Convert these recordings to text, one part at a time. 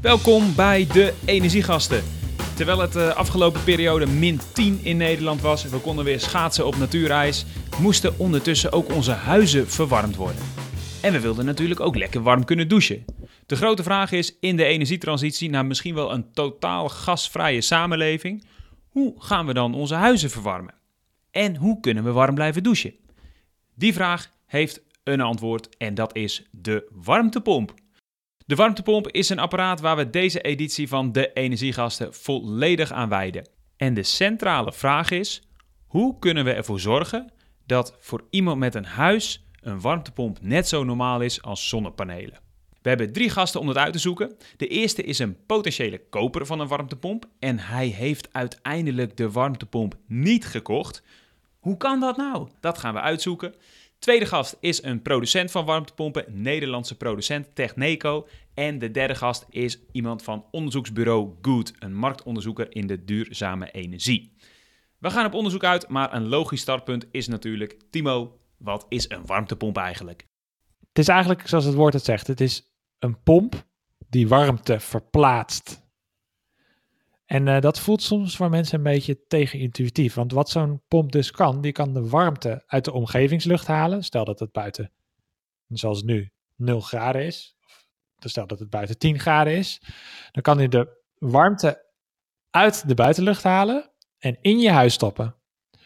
Welkom bij de Energiegasten. Terwijl het de afgelopen periode min 10 in Nederland was, we konden weer schaatsen op natuurijs, moesten ondertussen ook onze huizen verwarmd worden. En we wilden natuurlijk ook lekker warm kunnen douchen. De grote vraag is in de energietransitie naar misschien wel een totaal gasvrije samenleving, hoe gaan we dan onze huizen verwarmen? En hoe kunnen we warm blijven douchen? Die vraag heeft een antwoord en dat is de warmtepomp. De warmtepomp is een apparaat waar we deze editie van de Energiegasten volledig aan wijden. En de centrale vraag is: hoe kunnen we ervoor zorgen dat voor iemand met een huis een warmtepomp net zo normaal is als zonnepanelen? We hebben drie gasten om dat uit te zoeken. De eerste is een potentiële koper van een warmtepomp en hij heeft uiteindelijk de warmtepomp niet gekocht. Hoe kan dat nou? Dat gaan we uitzoeken. Tweede gast is een producent van warmtepompen, Nederlandse producent Techneco. En de derde gast is iemand van onderzoeksbureau Good, een marktonderzoeker in de duurzame energie. We gaan op onderzoek uit, maar een logisch startpunt is natuurlijk, Timo, wat is een warmtepomp eigenlijk? Het is eigenlijk zoals het woord het zegt, het is een pomp die warmte verplaatst. En uh, dat voelt soms voor mensen een beetje tegenintuïtief. Want wat zo'n pomp dus kan, die kan de warmte uit de omgevingslucht halen. Stel dat het buiten, zoals nu, 0 graden is. Of stel dat het buiten 10 graden is. Dan kan hij de warmte uit de buitenlucht halen en in je huis stoppen.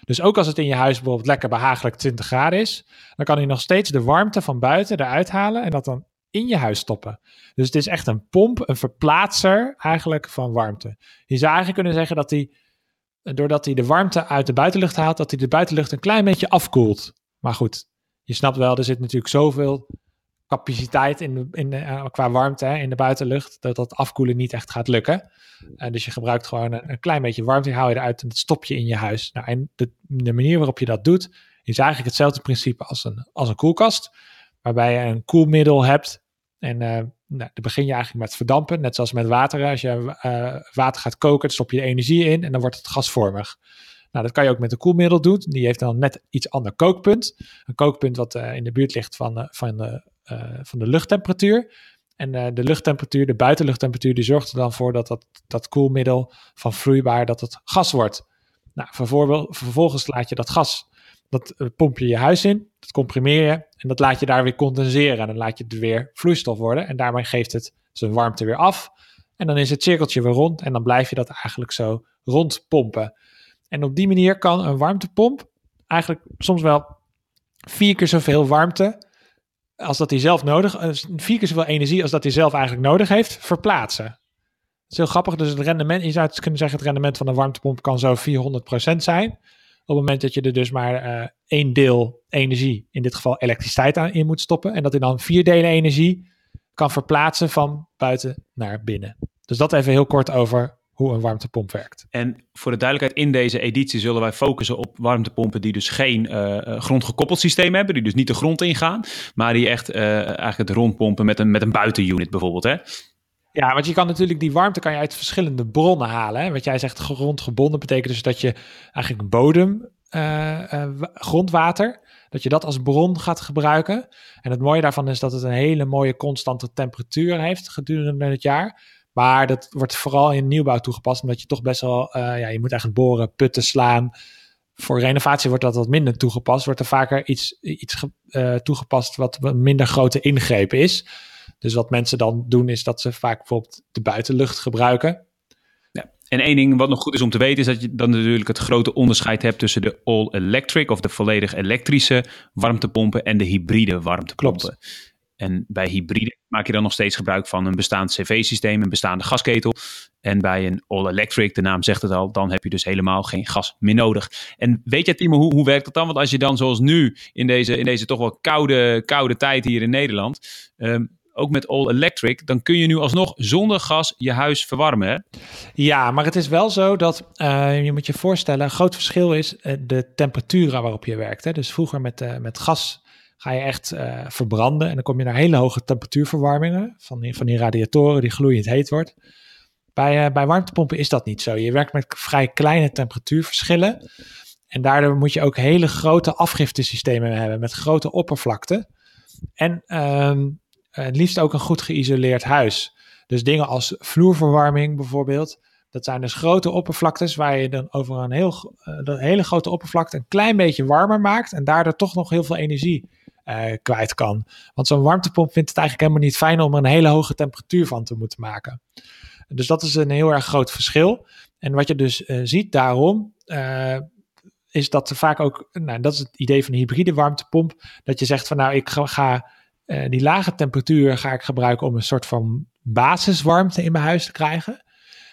Dus ook als het in je huis bijvoorbeeld lekker behagelijk 20 graden is, dan kan hij nog steeds de warmte van buiten eruit halen en dat dan in je huis stoppen. Dus het is echt een pomp, een verplaatser eigenlijk van warmte. Je zou eigenlijk kunnen zeggen dat hij, doordat hij de warmte uit de buitenlucht haalt, dat hij de buitenlucht een klein beetje afkoelt. Maar goed, je snapt wel, er zit natuurlijk zoveel capaciteit in in de, uh, qua warmte in de buitenlucht, dat dat afkoelen niet echt gaat lukken. Uh, dus je gebruikt gewoon een, een, klein beetje warmte, haal je eruit en dat stop je in je huis. Nou, en de, de manier waarop je dat doet, is eigenlijk hetzelfde principe als een, als een koelkast. Waarbij je een koelmiddel hebt en uh, nou, dan begin je eigenlijk met verdampen, net zoals met water. Als je uh, water gaat koken, stop je energie in en dan wordt het gasvormig. Nou, dat kan je ook met een koelmiddel doen. Die heeft dan net iets ander kookpunt. Een kookpunt wat uh, in de buurt ligt van, van, de, van de luchttemperatuur. En de luchttemperatuur, de buitenluchttemperatuur, die zorgt er dan voor dat dat, dat koelmiddel van vloeibaar, dat het gas wordt. Nou, vervolgens laat je dat gas dat eh, pomp je je huis in, dat comprimeer je en dat laat je daar weer condenseren. En dan laat je het weer vloeistof worden en daarmee geeft het zijn warmte weer af. En dan is het cirkeltje weer rond en dan blijf je dat eigenlijk zo rondpompen. En op die manier kan een warmtepomp eigenlijk soms wel vier keer zoveel warmte als dat hij zelf nodig, eh, vier keer zoveel energie als dat hij zelf eigenlijk nodig heeft, verplaatsen. Dat is heel grappig. Dus het rendement, je zou kunnen zeggen, het rendement van een warmtepomp kan zo 400% zijn. Op het moment dat je er dus maar uh, één deel energie, in dit geval elektriciteit, aan in moet stoppen. En dat hij dan vier delen energie kan verplaatsen van buiten naar binnen. Dus dat even heel kort over hoe een warmtepomp werkt. En voor de duidelijkheid, in deze editie zullen wij focussen op warmtepompen die dus geen uh, grondgekoppeld systeem hebben, die dus niet de grond ingaan, maar die echt eigenlijk het rondpompen met een, met een buitenunit bijvoorbeeld. Hè? Ja, want je kan natuurlijk die warmte kan je uit verschillende bronnen halen. Hè? Wat jij zegt, grondgebonden betekent dus dat je eigenlijk bodem, uh, uh, grondwater, dat je dat als bron gaat gebruiken. En het mooie daarvan is dat het een hele mooie constante temperatuur heeft gedurende het jaar. Maar dat wordt vooral in nieuwbouw toegepast, omdat je toch best wel, uh, ja, je moet eigenlijk boren, putten slaan. Voor renovatie wordt dat wat minder toegepast. Wordt er vaker iets, iets toegepast wat minder grote ingrepen is. Dus wat mensen dan doen, is dat ze vaak bijvoorbeeld de buitenlucht gebruiken. Ja. En één ding wat nog goed is om te weten, is dat je dan natuurlijk het grote onderscheid hebt tussen de all-electric of de volledig elektrische warmtepompen en de hybride warmtepompen. Klopt. En bij hybride maak je dan nog steeds gebruik van een bestaand cv-systeem, een bestaande gasketel. En bij een all-electric, de naam zegt het al, dan heb je dus helemaal geen gas meer nodig. En weet je, Timo, hoe, hoe werkt dat dan? Want als je dan zoals nu in deze, in deze toch wel koude, koude tijd hier in Nederland, um, ook met all electric, dan kun je nu alsnog zonder gas je huis verwarmen. Ja, maar het is wel zo dat uh, je moet je voorstellen, een groot verschil is uh, de temperaturen waarop je werkt. Hè? Dus vroeger met, uh, met gas ga je echt verbranden en dan kom je naar hele hoge temperatuurverwarmingen van die, van die radiatoren die gloeiend heet wordt. Bij, bij warmtepompen is dat niet zo. Je werkt met vrij kleine temperatuurverschillen. En daardoor moet je ook hele grote afgiftesystemen hebben met grote oppervlakte. En uh, het liefst ook een goed geïsoleerd huis. Dus dingen als vloerverwarming bijvoorbeeld. Dat zijn dus grote oppervlaktes waar je dan over een heel, uh, hele grote oppervlakte een klein beetje warmer maakt. En daardoor toch nog heel veel energie uh, kwijt kan. Want zo'n warmtepomp vindt het eigenlijk helemaal niet fijn om er een hele hoge temperatuur van te moeten maken. Dus dat is een heel erg groot verschil. En wat je dus ziet daarom, is dat er vaak ook, nou, dat is het idee van een hybride warmtepomp, dat je zegt van nou, ik ga uh, die lage temperatuur ga ik gebruiken om een soort van basiswarmte in mijn huis te krijgen.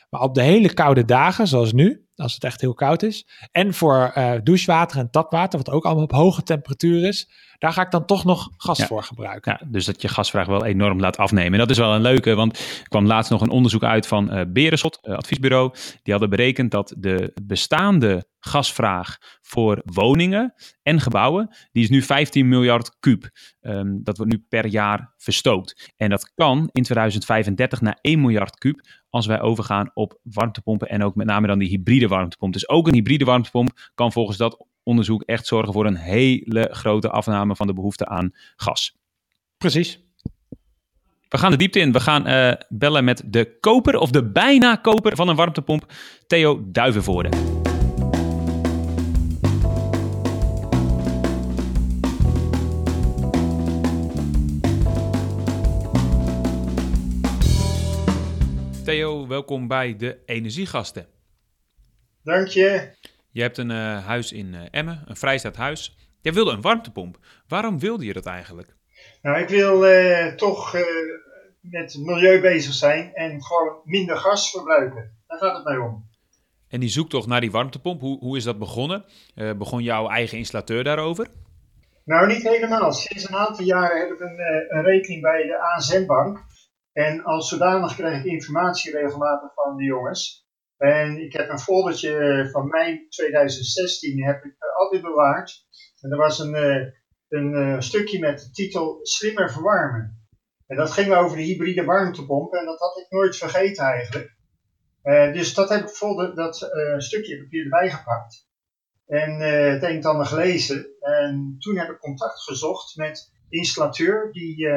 Maar op de hele koude dagen, zoals nu, als het echt heel koud is, en voor douchewater en tapwater, wat ook allemaal op hoge temperatuur is, daar ga ik dan toch nog gas voor gebruiken. Ja, dus dat je gasvraag wel enorm laat afnemen. En dat is wel een leuke, want er kwam laatst nog een onderzoek uit van uh, Berenschot, uh, adviesbureau. Die hadden berekend dat de bestaande gasvraag voor woningen en gebouwen, die is nu 15 miljard kuub. Um, dat wordt nu per jaar verstookt. En dat kan in 2035 naar 1 miljard kuub als wij overgaan op warmtepompen en ook met name dan die hybride warmtepomp. Dus ook een hybride warmtepomp kan volgens dat onderzoek echt zorgen voor een hele grote afname van de behoefte aan gas. Precies. We gaan de diepte in. We gaan uh, bellen met de koper of de bijna koper van een warmtepomp, Theo Duivenvoorde. Theo, welkom bij de Energiegasten. Dank je. Je hebt een uh, huis in uh, Emmen, een vrijstaand huis. Jij wilde een warmtepomp. Waarom wilde je dat eigenlijk? Nou, ik wil uh, toch met milieu bezig zijn en gewoon minder gas verbruiken. Daar gaat het mij om. En die zoektocht naar die warmtepomp, hoe, hoe is dat begonnen? begon jouw eigen installateur daarover? Nou, niet helemaal. Sinds een aantal jaren heb ik een, een rekening bij de ASM-bank. En als zodanig krijg ik informatie regelmatig van de jongens. En ik heb een foldertje van mei 2016 heb ik altijd bewaard. En er was een, eh, een, eh, stukje met de titel Slimmer verwarmen. En dat ging over de hybride warmtepomp en dat had ik nooit vergeten eigenlijk. Dus dat heb ik folder, dat uh, stukje heb ik hier erbij gepakt. En uh, het een en ander gelezen. En toen heb ik contact gezocht met de installateur. Die,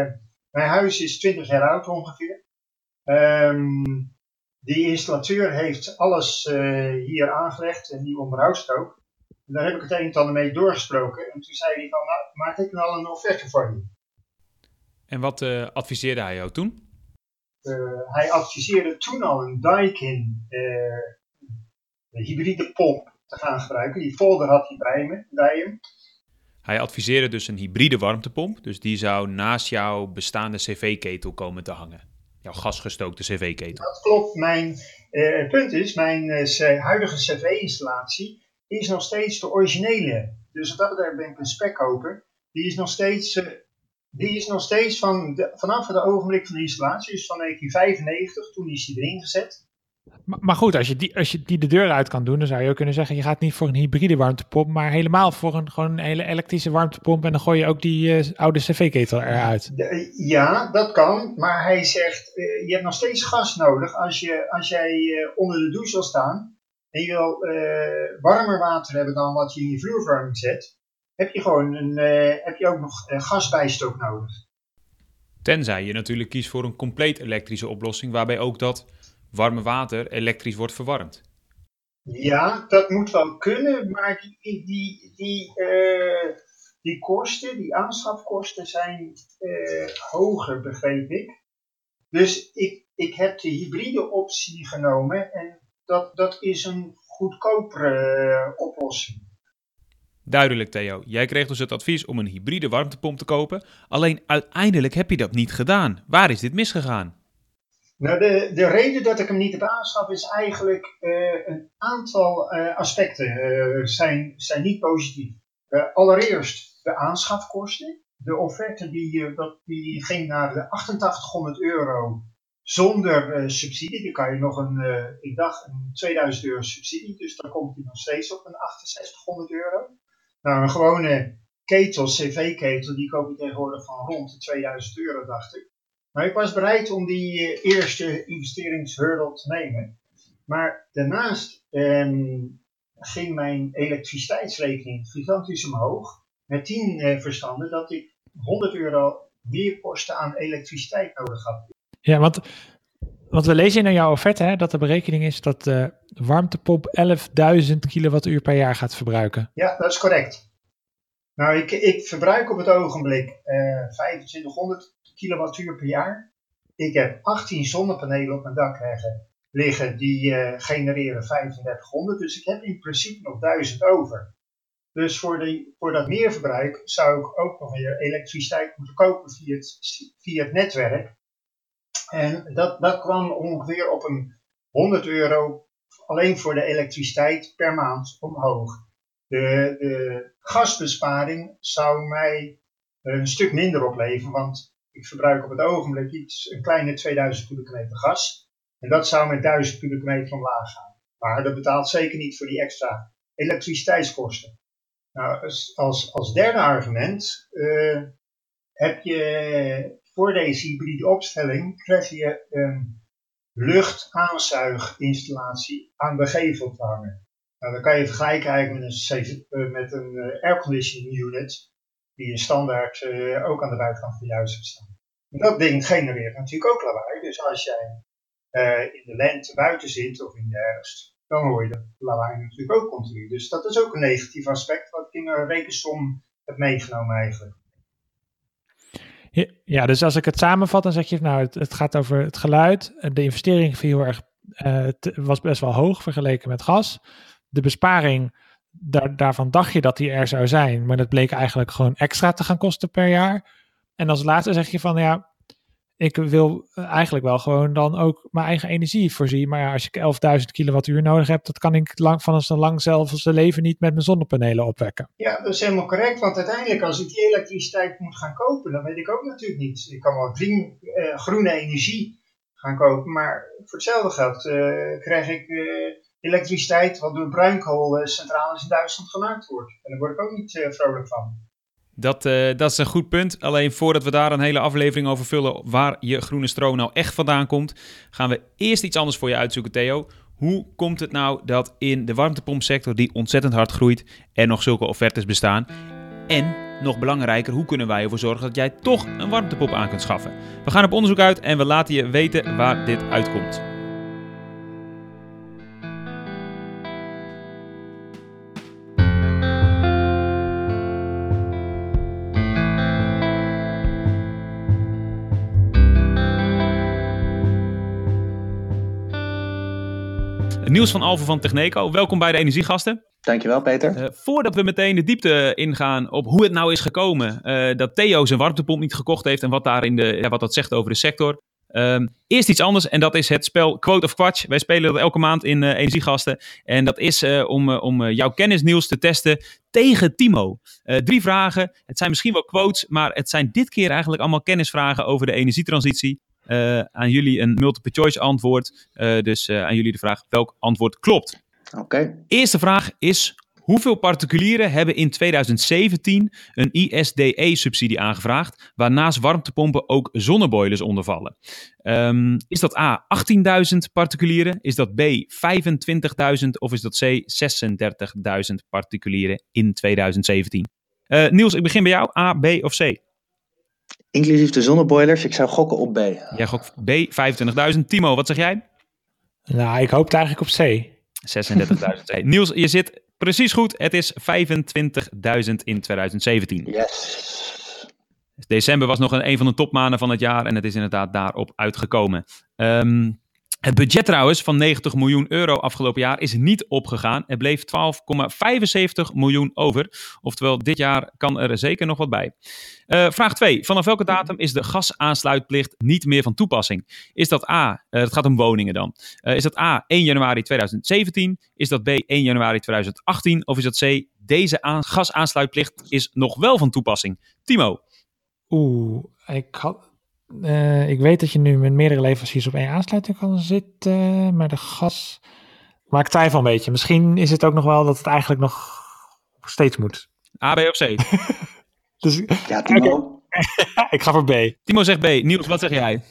mijn huis is 20 jaar oud ongeveer. Um, die installateur heeft alles uh, hier aangelegd en die onderhoudt ook. En daar heb ik het een en ander mee doorgesproken. En toen zei hij van, nou, maak ik nou een offerte voor je. En wat uh, adviseerde hij jou toen? Uh, hij adviseerde toen al een Daikin hybride pomp te gaan gebruiken. Die folder had hij bij, me, bij hem. Hij adviseerde dus een hybride warmtepomp. Dus die zou naast jouw bestaande cv-ketel komen te hangen jouw gasgestookte cv-ketel. Dat klopt. Mijn uh, punt is, mijn uh, huidige cv-installatie is nog steeds de originele. Dus wat dat betreft ben ik een spekkoper. Die is nog steeds, uh, die is nog steeds van de, vanaf het ogenblik van de installatie, dus van 1995, toen is die erin gezet. Maar, maar, goed, als je, die, als je die de deur uit kan doen, dan zou je ook kunnen zeggen: je gaat niet voor een hybride warmtepomp, maar helemaal voor een, gewoon een hele elektrische warmtepomp. En dan gooi je ook die uh, oude cv-ketel eruit. Ja, dat kan. Maar hij zegt: uh, je hebt nog steeds gas nodig als, je, als jij uh, onder de douche wil staan. En je wil warmer water hebben dan wat je in je vloerverwarming zet. Heb je gewoon een, heb je ook nog gasbijstook nodig. Tenzij je natuurlijk kiest voor een compleet elektrische oplossing, waarbij ook dat warme water elektrisch wordt verwarmd. Ja, dat moet wel kunnen, maar die, die, die, uh, die kosten, die aanschafkosten zijn uh, hoger, begreep ik. Dus ik, ik heb de hybride optie genomen en dat, dat is een goedkopere uh, oplossing. Duidelijk, Theo. Jij kreeg dus het advies om een hybride warmtepomp te kopen. Alleen uiteindelijk heb je dat niet gedaan. Waar is dit misgegaan? Nou, de, de reden dat ik hem niet heb aangeschaft is eigenlijk uh, een aantal uh, aspecten uh, zijn, zijn niet positief. allereerst de aanschafkosten. De offerte die, dat, die ging naar de 8800 euro zonder subsidie. Dan kan je nog een, ik dacht, een 2000 euro subsidie. Dus dan komt hij nog steeds op een 6800 euro. Nou, een gewone ketel, cv-ketel, die koop je tegenwoordig van rond de 2000 euro, dacht ik. Maar ik was bereid om die uh, eerste investeringshurdle te nemen. Maar daarnaast um, ging mijn elektriciteitsrekening gigantisch omhoog. Met 10 uh, verstanden dat ik 100 euro meer kosten aan elektriciteit nodig had. Ja, want Want we lezen in jouw offerte hè, dat de berekening is dat de warmtepomp 11.000 kilowattuur per jaar gaat verbruiken. Ja, dat is correct. Nou, ik, ik verbruik op het ogenblik eh 2500 kilowattuur per jaar. Ik heb 18 zonnepanelen op mijn dak liggen, die eh, genereren 3500. Dus ik heb in principe nog 1000 over. Dus voor, die, voor dat meerverbruik zou ik ook nog weer elektriciteit moeten kopen via het, via het netwerk. En dat, dat kwam ongeveer op een 100 euro alleen voor de elektriciteit per maand omhoog. De, gasbesparing zou mij een stuk minder opleveren, want ik verbruik op het ogenblik iets, een kleine 2000 kubieke meter gas. En dat zou met 1000 kubieke meter omlaag gaan. Maar dat betaalt zeker niet voor die extra elektriciteitskosten. Nou, als, als, derde argument uh, heb je voor deze hybride opstelling krijg je een luchtaanzuiginstallatie aan de gevel te hangen. Nou, dan kan je vergelijken eigenlijk met een, met een airconditioning unit die je standaard uh, ook aan de buitenkant van je huis hebt staan. Dat ding genereert natuurlijk ook lawaai. Dus als jij in de lente buiten zit of in de herfst, dan hoor je dat lawaai natuurlijk ook continu. Dus dat is ook een negatief aspect wat ik in een rekensom heb meegenomen eigenlijk. Ja, dus als ik het samenvat, dan zeg je, nou, het, gaat over het geluid. De investering heel erg, was best wel hoog vergeleken met gas. De besparing, daar, daarvan dacht je dat die er zou zijn, maar dat bleek eigenlijk gewoon extra te gaan kosten per jaar. En als laatste zeg je van, ja, ik wil eigenlijk wel gewoon dan ook mijn eigen energie voorzien. Maar ja, als ik 11.000 kilowattuur nodig heb, dat kan ik lang, van zo lang zelf als leven niet met mijn zonnepanelen opwekken. Ja, dat is helemaal correct. Want uiteindelijk als ik die elektriciteit moet gaan kopen, dan weet ik ook natuurlijk niet. Ik kan wel uh, groene energie gaan kopen, maar voor hetzelfde geld uh, krijg ik uh, elektriciteit wat door bruinkoolcentrales in Duitsland gemaakt wordt. En daar word ik ook niet vrolijk van. Dat, uh, dat is een goed punt. Alleen voordat we daar een hele aflevering over vullen waar je groene stroom nou echt vandaan komt, gaan we eerst iets anders voor je uitzoeken, Theo. Hoe komt het nou dat in de warmtepompsector, die ontzettend hard groeit, er nog zulke offertes bestaan? En nog belangrijker, hoe kunnen wij ervoor zorgen dat jij toch een warmtepomp aan kunt schaffen? We gaan op onderzoek uit en we laten je weten waar dit uitkomt. Niels van Alven van Techneco, welkom bij de Energiegasten. Dankjewel, Peter. Uh, voordat we meteen de diepte ingaan op hoe het nou is gekomen uh, dat Theo zijn warmtepomp niet gekocht heeft en wat, daar in de, ja, wat dat zegt over de sector. Uh, eerst iets anders en dat is het spel Quote of Quatsch. Wij spelen dat elke maand in uh, Energiegasten. En dat is om, om jouw kennis, Niels, te testen tegen Timo. drie vragen. Het zijn misschien wel quotes, maar het zijn dit keer eigenlijk allemaal kennisvragen over de energietransitie. Uh, aan jullie een multiple choice antwoord. Uh, dus uh, aan jullie de vraag welk antwoord klopt. Oké. Okay. Eerste vraag is: hoeveel particulieren hebben in 2017 een ISDE-subsidie aangevraagd, waarnaast warmtepompen ook zonneboilers ondervallen? Um, is dat A 18.000 particulieren? Is dat B 25.000 of is dat C 36.000 particulieren in 2017? Niels, ik begin bij jou. A, B of C? Inclusief de zonneboilers. Ik zou gokken op B. Jij gokt B, 25.000. Timo, wat zeg jij? Nou, ik hoop eigenlijk op C. 36.000. Niels, je zit precies goed. Het is 25.000 in 2017. Yes. December was nog een, een van de topmaanden van het jaar en het is inderdaad daarop uitgekomen. Um, het budget trouwens van 90 miljoen euro afgelopen jaar is niet opgegaan. Er bleef 12,75 miljoen over. Oftewel, dit jaar kan er zeker nog wat bij. Uh, vraag 2. Vanaf welke datum is de gasaansluitplicht niet meer van toepassing? Is dat A, uh, het gaat om woningen dan. Uh, is dat A, 1 januari 2017? Is dat B, 1 januari 2018? Of is dat C, deze gasaansluitplicht is nog wel van toepassing? Timo? Oeh, ik had uh, ik weet dat je nu met meerdere leveranciers op één aansluiting kan zitten, maar de gas. Maar ik twijfel een beetje. Misschien is het ook nog wel dat het eigenlijk nog steeds moet. A, B of C? dus, ja, Timo. ik ga voor B. Timo zegt B. Niels, wat zeg jij?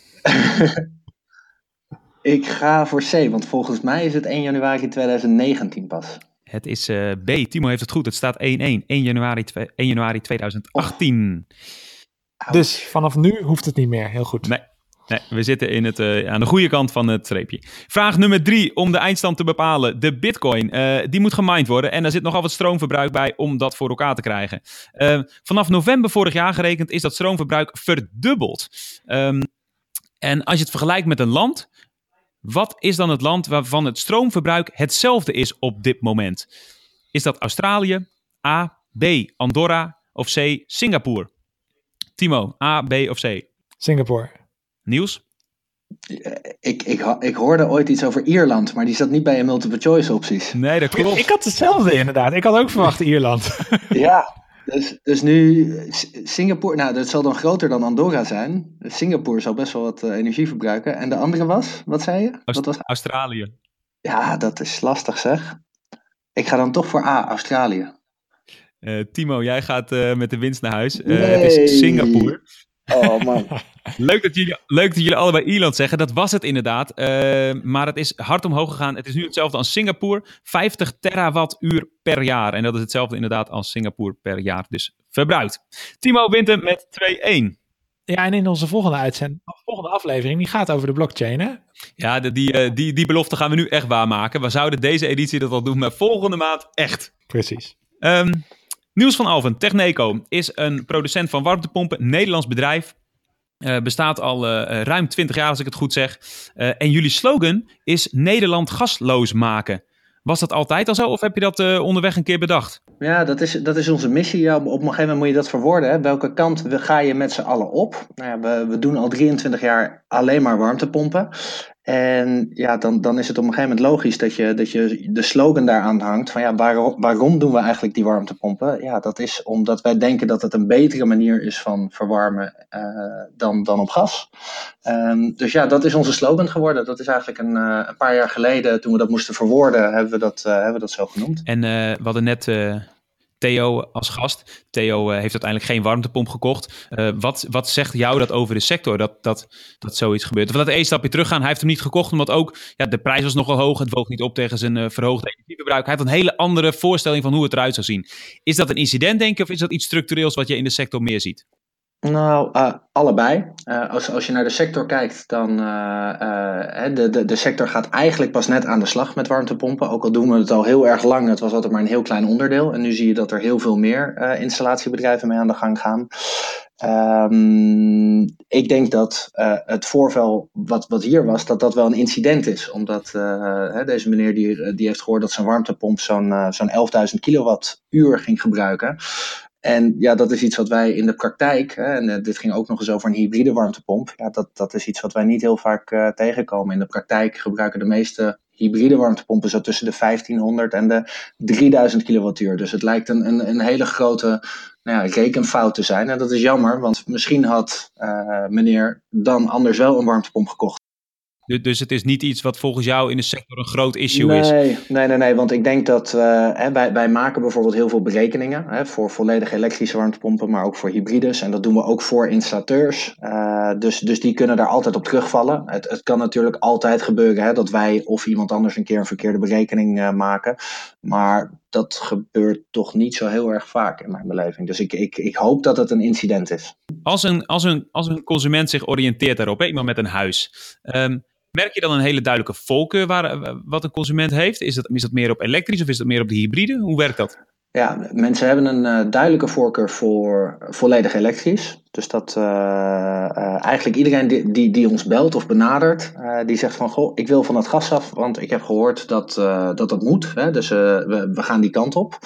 ik ga voor C, want volgens mij is het 1 januari 2019 pas. Het is uh, B. Timo heeft het goed. Het staat 1-1. 1 januari, 1 januari 2018. Oh. Dus vanaf nu hoeft het niet meer. Heel goed. Nee. Nee, we zitten in het, uh, aan de goede kant van het streepje. Vraag nummer drie, om de eindstand te bepalen. De bitcoin, uh, die moet gemined worden. En er zit nogal wat stroomverbruik bij om dat voor elkaar te krijgen. Uh, vanaf november vorig jaar gerekend is dat stroomverbruik verdubbeld. Um, en als je het vergelijkt met een land, wat is dan het land waarvan het stroomverbruik hetzelfde is op dit moment? Is dat Australië, A, B, Andorra of C, Singapore? Timo, A, B of C? Singapore. Nieuws? Ik, ik, ik hoorde ooit iets over Ierland, maar die zat niet bij je multiple choice opties. Nee, dat klopt. Ik had hetzelfde inderdaad. Ik had ook verwacht Ierland. ja, dus, dus nu Singapore, nou dat zal dan groter dan Andorra zijn. Dus Singapore zal best wel wat uh, energie verbruiken. En de andere was, wat zei je? Aust wat was... Australië. Ja, dat is lastig zeg. Ik ga dan toch voor A, Australië. Uh, Timo, jij gaat uh, met de winst naar huis. Nee. Het is Singapore. Oh man. leuk, dat jullie, leuk dat jullie allebei Ierland zeggen. Dat was het inderdaad. Uh, maar het is hard omhoog gegaan. Het is nu hetzelfde als Singapore. 50 terawattuur per jaar. En dat is hetzelfde inderdaad als Singapore per jaar. Dus verbruikt. Timo wint hem met 2-1. Ja, en in onze volgende uitzending, volgende aflevering, die gaat over de blockchain, hè? Ja, de, die, uh, die, die belofte gaan we nu echt waarmaken. We zouden deze editie dat al doen, maar volgende maand echt. Precies. Um, Niels van Alven, Techneco, is een producent van warmtepompen, Nederlands bedrijf. Uh, bestaat al uh, ruim 20 jaar, als ik het goed zeg. En jullie slogan is Nederland gasloos maken. Was dat altijd al zo of heb je dat onderweg een keer bedacht? Ja, dat is, dat is onze missie. Ja, op, op een gegeven moment moet je dat verwoorden. Hè. Welke kant ga je met z'n allen op? Nou ja, we, we doen al 23 jaar alleen maar warmtepompen. En ja, dan, dan is het op een gegeven moment logisch dat je, dat je de slogan daaraan hangt. Van ja, waarom, waarom doen we eigenlijk die warmtepompen? Ja, dat is omdat wij denken dat het een betere manier is van verwarmen uh, dan, dan op gas. Um, dus ja, dat is onze slogan geworden. Dat is eigenlijk een, uh, een paar jaar geleden, toen we dat moesten verwoorden, hebben we dat, uh, hebben we dat zo genoemd. En we hadden net Theo als gast. Theo uh, heeft uiteindelijk geen warmtepomp gekocht. Uh, wat, wat zegt jou dat over de sector, dat, dat, dat zoiets gebeurt? Of we één stapje teruggaan. Hij heeft hem niet gekocht, omdat ook ja, de prijs was nogal hoog. Het woog niet op tegen zijn uh, verhoogde energieverbruik. Hij had een hele andere voorstelling van hoe het eruit zou zien. Is dat een incident, denk je, of is dat iets structureels wat je in de sector meer ziet? Nou, uh, allebei. Uh, als, als je naar de sector kijkt, dan uh, de, de, de sector gaat eigenlijk pas net aan de slag met warmtepompen. Ook al doen we het al heel erg lang, het was altijd maar een heel klein onderdeel. En nu zie je dat er heel veel meer installatiebedrijven mee aan de gang gaan. Um, ik denk dat het voorval wat, wat hier was, dat dat wel een incident is. Omdat deze meneer die, die heeft gehoord dat zijn warmtepomp zo'n zo'n 11.000 kilowattuur ging gebruiken. En ja, dat is iets wat wij in de praktijk, hè, en uh, dit ging ook nog eens over een hybride warmtepomp, ja, dat, dat is iets wat wij niet heel vaak uh, tegenkomen. In de praktijk gebruiken de meeste hybride warmtepompen zo tussen de 1500 en de 3000 kilowattuur. Dus het lijkt een, een, een hele grote nou ja, rekenfout te zijn. En dat is jammer, want misschien had uh, meneer dan anders wel een warmtepomp gekocht. Dus het is niet iets wat volgens jou in de sector een groot issue is? Nee, nee, nee, want ik denk dat uh, hè, wij, wij maken bijvoorbeeld heel veel berekeningen hè, voor volledig elektrische warmtepompen, maar ook voor hybrides. En dat doen we ook voor installateurs. Uh, dus, dus die kunnen daar altijd op terugvallen. Het, het kan natuurlijk altijd gebeuren hè, dat wij of iemand anders een keer een verkeerde berekening uh, maken. Maar dat gebeurt toch niet zo heel erg vaak in mijn beleving. Dus ik, ik, ik hoop dat het een incident is. Als een, als een, als een consument zich oriënteert daarop, hè, iemand met een huis. Um, Merk je dan een hele duidelijke voorkeur wat een consument heeft? Is dat, is dat meer op elektrisch of is dat meer op de hybride? Hoe werkt dat? Ja, mensen hebben een uh, duidelijke voorkeur voor volledig elektrisch. Dus dat uh, uh, eigenlijk iedereen die, die, die, ons belt of benadert, die zegt van goh, ik wil van het gas af, want ik heb gehoord dat dat, dat moet. Hè? Dus we, we gaan die kant op.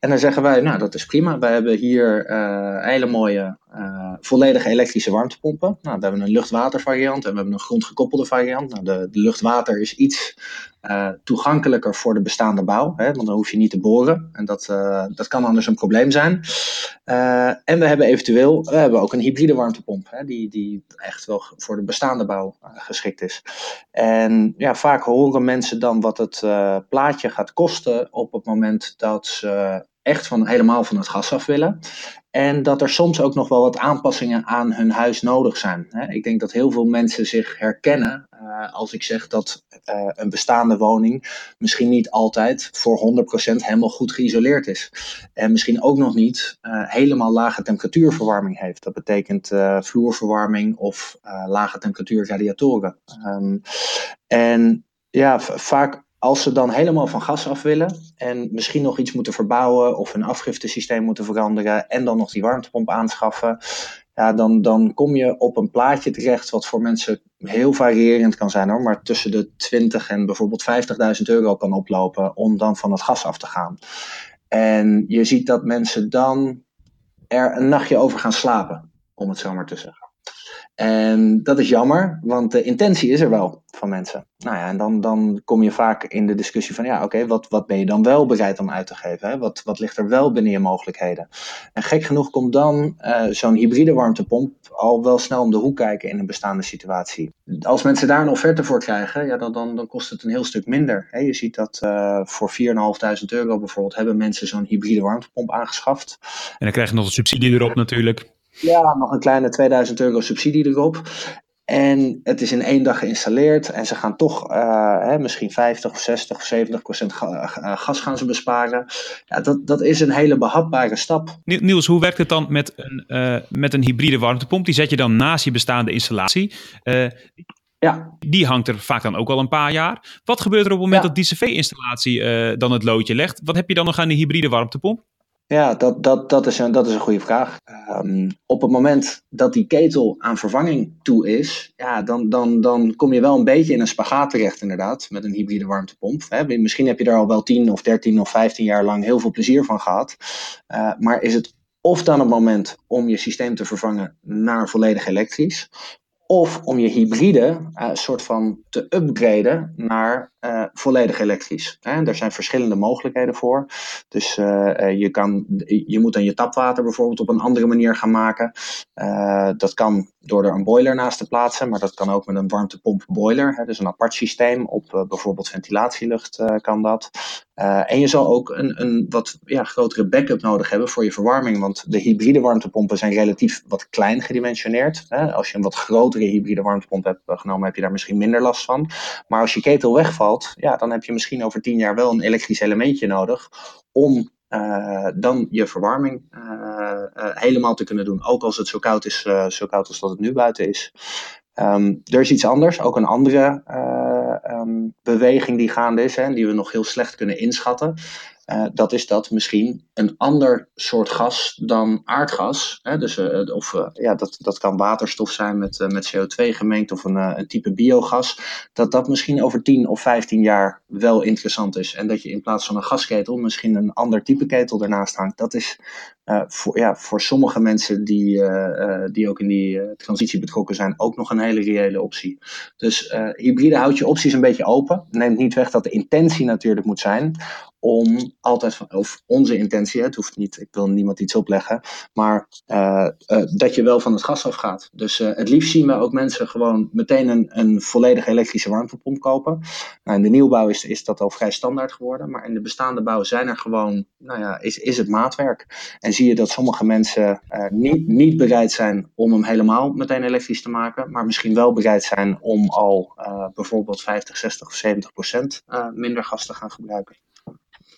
En dan zeggen wij, nou dat is prima. Wij hebben hier hele mooie volledige elektrische warmtepompen. Nou, we hebben een lucht-water variant en we hebben een grondgekoppelde variant. Nou, de, de lucht-water is iets uh, toegankelijker voor de bestaande bouw. Hè, want dan hoef je niet te boren. En dat, uh, dat kan anders een probleem zijn. Uh, en we hebben eventueel we hebben ook een hybride warmtepomp. Hè, die, die echt wel voor de bestaande bouw geschikt is. En ja, vaak horen mensen dan wat het plaatje gaat kosten op het moment dat ze echt van, helemaal van het gas af willen. En dat er soms ook nog wel wat aanpassingen aan hun huis nodig zijn. Ik denk dat heel veel mensen zich herkennen Uh, als ik zeg dat uh, een bestaande woning misschien niet altijd voor 100% helemaal goed geïsoleerd is. En misschien ook nog niet uh, helemaal lage temperatuurverwarming heeft. Dat betekent vloerverwarming of lage temperatuur radiatoren. Um, en ja, vaak als ze dan helemaal van gas af willen en misschien nog iets moeten verbouwen of een afgiftesysteem moeten veranderen en dan nog die warmtepomp aanschaffen, ja, dan, dan kom je op een plaatje terecht wat voor mensen heel variërend kan zijn hoor, maar tussen de 20 en bijvoorbeeld 50.000 euro kan oplopen om dan van het gas af te gaan. En je ziet dat mensen dan er een nachtje over gaan slapen, om het zo maar te zeggen. En dat is jammer, want de intentie is er wel van mensen. Nou ja, en dan, dan kom je vaak in de discussie van, ja, oké, wat, wat ben je dan wel bereid om uit te geven? Hè? Wat, wat ligt er wel binnen je mogelijkheden? En gek genoeg komt dan uh, zo'n hybride warmtepomp al wel snel om de hoek kijken in een bestaande situatie. Als mensen daar een offerte voor krijgen, ja, dan, dan, dan kost het een heel stuk minder. Hè? Je ziet dat uh, voor 4.500 euro bijvoorbeeld hebben mensen zo'n hybride warmtepomp aangeschaft. En dan krijg je nog een subsidie erop natuurlijk. Ja, nog een kleine 2000 euro subsidie erop. En het is in één dag geïnstalleerd en ze gaan toch uh, hè, misschien 50 of 60 of 70 procent eh, gas gaan ze besparen. Ja, dat, dat is een hele behapbare stap. Niels, hoe werkt het dan met een, uh, met een hybride warmtepomp? Die zet je dan naast je bestaande installatie. Uh, ja. Die hangt er vaak dan ook al een paar jaar. Wat gebeurt er op het moment ja. dat die cv-installatie dan het loodje legt? Wat heb je dan nog aan de hybride warmtepomp? Ja, dat, dat, dat, is, een, dat is een goede vraag. Um, op het moment dat die ketel aan vervanging toe is, ja, dan, dan, dan kom je wel een beetje in een spagaat terecht, inderdaad, met een hybride warmtepomp. Misschien heb je daar al wel 10 of 13 of 15 jaar lang heel veel plezier van gehad. Uh, maar is het of dan het moment om je systeem te vervangen naar volledig elektrisch, of om je hybride uh, soort van te upgraden naar uh, volledig elektrisch. Er zijn verschillende mogelijkheden voor. Dus uh, je, kan, je moet dan je tapwater bijvoorbeeld op een andere manier gaan maken. dat kan door er een boiler naast te plaatsen, maar dat kan ook met een warmtepomp boiler. Hè? Dus een apart systeem op bijvoorbeeld ventilatielucht kan dat. en je zal ook een, een wat ja, grotere backup nodig hebben voor je verwarming, want de hybride warmtepompen zijn relatief wat klein gedimensioneerd. Hè? Als je een wat grotere hybride warmtepomp hebt genomen, heb je daar misschien minder last van. Maar als je ketel wegvalt, ja, dan heb je misschien over tien jaar wel een elektrisch elementje nodig om uh, dan je verwarming uh, uh, helemaal te kunnen doen. Ook als het zo koud is, zo koud als dat het nu buiten is. Um, er is iets anders, ook een andere um, beweging die gaande is, hè, die we nog heel slecht kunnen inschatten. Uh, dat is dat misschien een ander soort gas dan aardgas. Hè? Dus, uh, of, uh, ja, dat, dat kan waterstof zijn met, met CO2 gemengd of een, een type biogas. Dat dat misschien over 10 of 15 jaar wel interessant is. En dat je in plaats van een gasketel misschien een ander type ketel ernaast hangt. Dat is voor, ja, voor sommige mensen die, die ook in die transitie betrokken zijn ook nog een hele reële optie. Dus hybride houdt je opties een beetje open. Neemt niet weg dat de intentie natuurlijk moet zijn om altijd van, of onze intentie, het hoeft niet, ik wil niemand iets opleggen, maar dat je wel van het gas afgaat. Dus het liefst zien we ook mensen gewoon meteen een, een volledig elektrische warmtepomp kopen. Nou, in de nieuwbouw is, is dat al vrij standaard geworden, maar in de bestaande bouw zijn er gewoon, nou ja, is, is het maatwerk. En zie je dat sommige mensen niet, niet bereid zijn om hem helemaal meteen elektrisch te maken, maar misschien wel bereid zijn om al bijvoorbeeld 50, 60 of 70 procent minder gas te gaan gebruiken.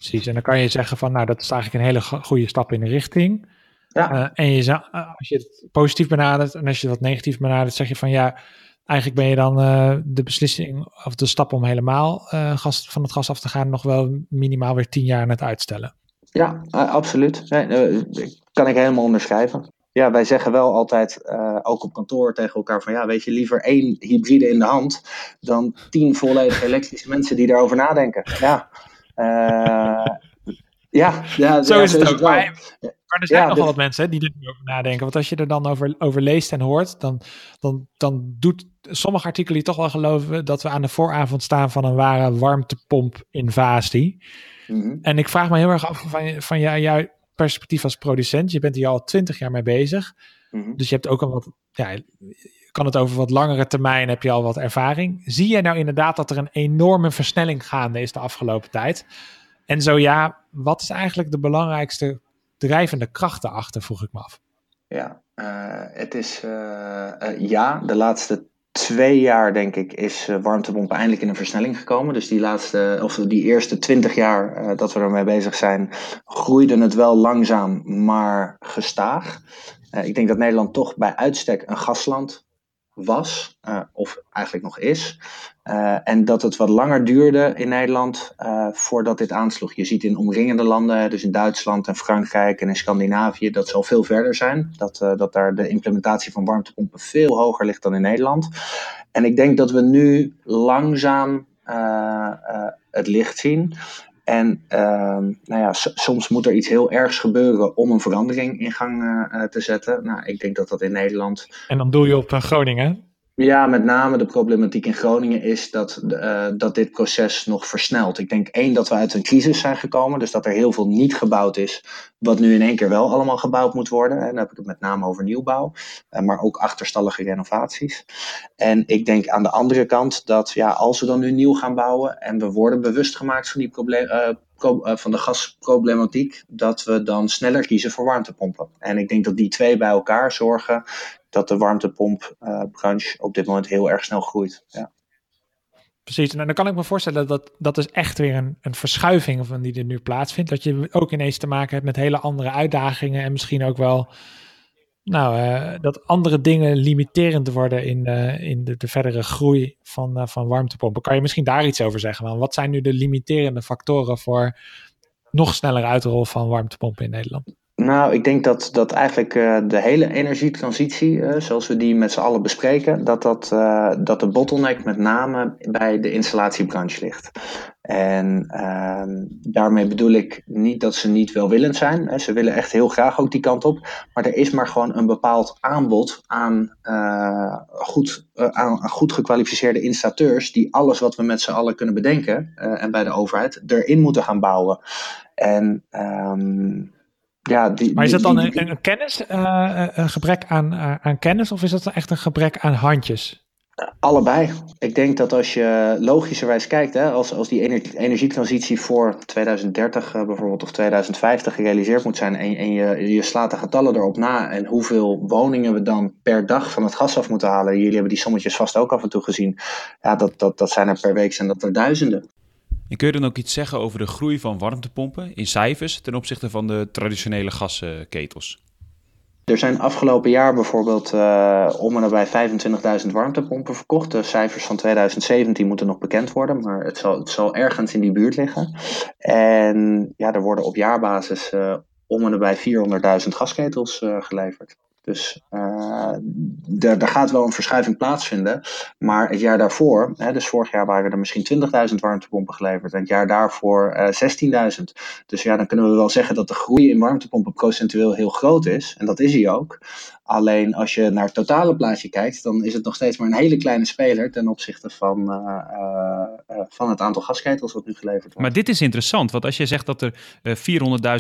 Precies, en dan kan je zeggen van, nou, dat is eigenlijk een hele goede stap in de richting. Ja. En je, uh, als je het positief benadert en als je het negatief benadert, zeg je van, ja, eigenlijk ben je dan uh, de beslissing of de stap om helemaal gas, van het gas af te gaan nog wel minimaal weer tien jaar aan het uitstellen. Ja, absoluut. Nee, kan ik helemaal onderschrijven. Ja, wij zeggen wel altijd, ook op kantoor tegen elkaar van ja, weet je, liever één hybride in de hand dan tien volledig elektrische mensen die daarover nadenken. Ja, uh, ja, ja, zo is het ook. maar, maar, er zijn ja, nog wel wat mensen die erover nadenken. Want als je er dan over, over leest en hoort, dan, dan, dan doet sommige artikelen toch wel geloven dat we aan de vooravond staan van een ware warmtepomp-invasie. Mm -hmm. En ik vraag me heel erg af van, van jou, jouw perspectief als producent. Je bent hier al twintig jaar mee bezig. Mm -hmm. Dus je hebt ook al wat, ja, kan het over wat langere termijn, heb je al wat ervaring. Zie jij nou inderdaad dat er een enorme versnelling gaande is de afgelopen tijd? En zo ja, wat is eigenlijk de belangrijkste drijvende kracht daarachter, vroeg ik me af. Ja, uh, het is uh, uh, ja, de laatste twee jaar, denk ik, is uh, warmtepomp eindelijk in een versnelling gekomen. Dus die laatste, of die eerste twintig jaar uh, dat we ermee bezig zijn, groeide het wel langzaam, maar gestaag. Uh, ik denk dat Nederland toch bij uitstek een gasland was, uh, of eigenlijk nog is. Uh, en dat het wat langer duurde in Nederland uh, voordat dit aansloeg. Je ziet in omringende landen, dus in Duitsland en Frankrijk en in Scandinavië, dat ze al veel verder zijn. Dat, dat daar de implementatie van warmtepompen veel hoger ligt dan in Nederland. En ik denk dat we nu langzaam het licht zien. En uh, nou ja, soms moet er iets heel ergs gebeuren om een verandering in gang uh, te zetten. Nou, ik denk dat dat in Nederland. En dan doe je op Groningen? Ja, met name de problematiek in Groningen is dat, uh, dat dit proces nog versnelt. Ik denk één dat we uit een crisis zijn gekomen, dus dat er heel veel niet gebouwd is, wat nu in één keer wel allemaal gebouwd moet worden. En dan heb ik het met name over nieuwbouw, uh, maar ook achterstallige renovaties. En ik denk aan de andere kant dat ja, als we dan nu nieuw gaan bouwen en we worden bewust gemaakt van die uh, van de gasproblematiek, dat we dan sneller kiezen voor warmtepompen. En ik denk dat die twee bij elkaar zorgen dat de warmtepompbranche uh, op dit moment heel erg snel groeit. Ja. Precies, en dan kan ik me voorstellen dat dat is echt weer een, een verschuiving van die er nu plaatsvindt. Dat je ook ineens te maken hebt met hele andere uitdagingen en misschien ook wel nou, uh, dat andere dingen limiterend worden in, uh, in de, de, verdere groei van, van warmtepompen. Kan je misschien daar iets over zeggen? Man? Wat zijn nu de limiterende factoren voor nog sneller uitrol van warmtepompen in Nederland? Nou, ik denk dat, dat eigenlijk uh, de hele energietransitie, uh, zoals we die met z'n allen bespreken, dat, dat, uh, dat de bottleneck met name bij de installatiebranche ligt. En ehm, daarmee bedoel ik niet dat ze niet welwillend zijn. Hè. Ze willen echt heel graag ook die kant op. Maar er is maar gewoon een bepaald aanbod aan, goed, aan, goed gekwalificeerde installateurs die alles wat we met z'n allen kunnen bedenken en bij de overheid erin moeten gaan bouwen. En um, ja, die, maar is dat dan die, die, een, een kennis, uh, een gebrek aan, uh, aan kennis of is dat echt een gebrek aan handjes? Allebei. Ik denk dat als je logischerwijs kijkt, hè, als, als die energie, energietransitie voor 2030 uh, bijvoorbeeld of 2050 gerealiseerd moet zijn en, en je, je slaat de getallen erop na en hoeveel woningen we dan per dag van het gas af moeten halen. Jullie hebben die sommetjes vast ook af en toe gezien. Ja, dat, dat, dat zijn er per week zijn dat er duizenden. En kun je dan ook iets zeggen over de groei van warmtepompen in cijfers ten opzichte van de traditionele gasketels? Er zijn afgelopen jaar bijvoorbeeld uh, om en nabij 25.000 warmtepompen verkocht. De cijfers van 2017 moeten nog bekend worden, maar het zal, het zal ergens in die buurt liggen. En ja, er worden op jaarbasis uh, om en nabij 400.000 gasketels uh, geleverd. Dus uh, er, gaat wel een verschuiving plaatsvinden. Maar het jaar daarvoor, hè, dus vorig jaar waren er misschien 20.000 warmtepompen geleverd. En het jaar daarvoor uh, 16.000. Dus ja, dan kunnen we wel zeggen dat de groei in warmtepompen procentueel heel groot is. En dat is hij ook. Alleen als je naar het totale plaatje kijkt, dan is het nog steeds maar een hele kleine speler ten opzichte van, uh, van het aantal gasketels wat nu geleverd wordt. Maar dit is interessant, want als je zegt dat er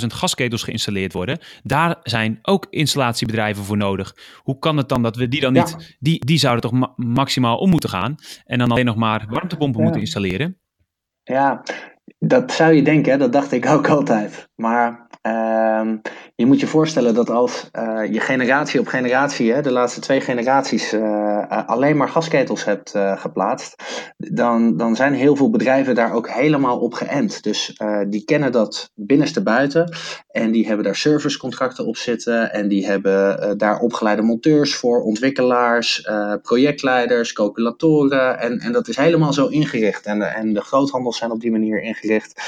400.000 gasketels geïnstalleerd worden, daar zijn ook installatiebedrijven voor nodig. Hoe kan het dan dat we die dan niet, ja. die, die zouden toch ma maximaal om moeten gaan en dan alleen nog maar warmtepompen ja. moeten installeren? Ja, dat zou je denken, dat dacht ik ook altijd. Maar uh, je moet je voorstellen dat als uh, je generatie op generatie, hè, de laatste twee generaties, uh, alleen maar gasketels hebt geplaatst, dan, dan zijn heel veel bedrijven daar ook helemaal op geënt. Dus die kennen dat binnenste buiten en die hebben daar servicecontracten op zitten en die hebben daar opgeleide monteurs voor, ontwikkelaars, projectleiders, calculatoren en, en dat is helemaal zo ingericht. En, en de groothandels zijn op die manier ingericht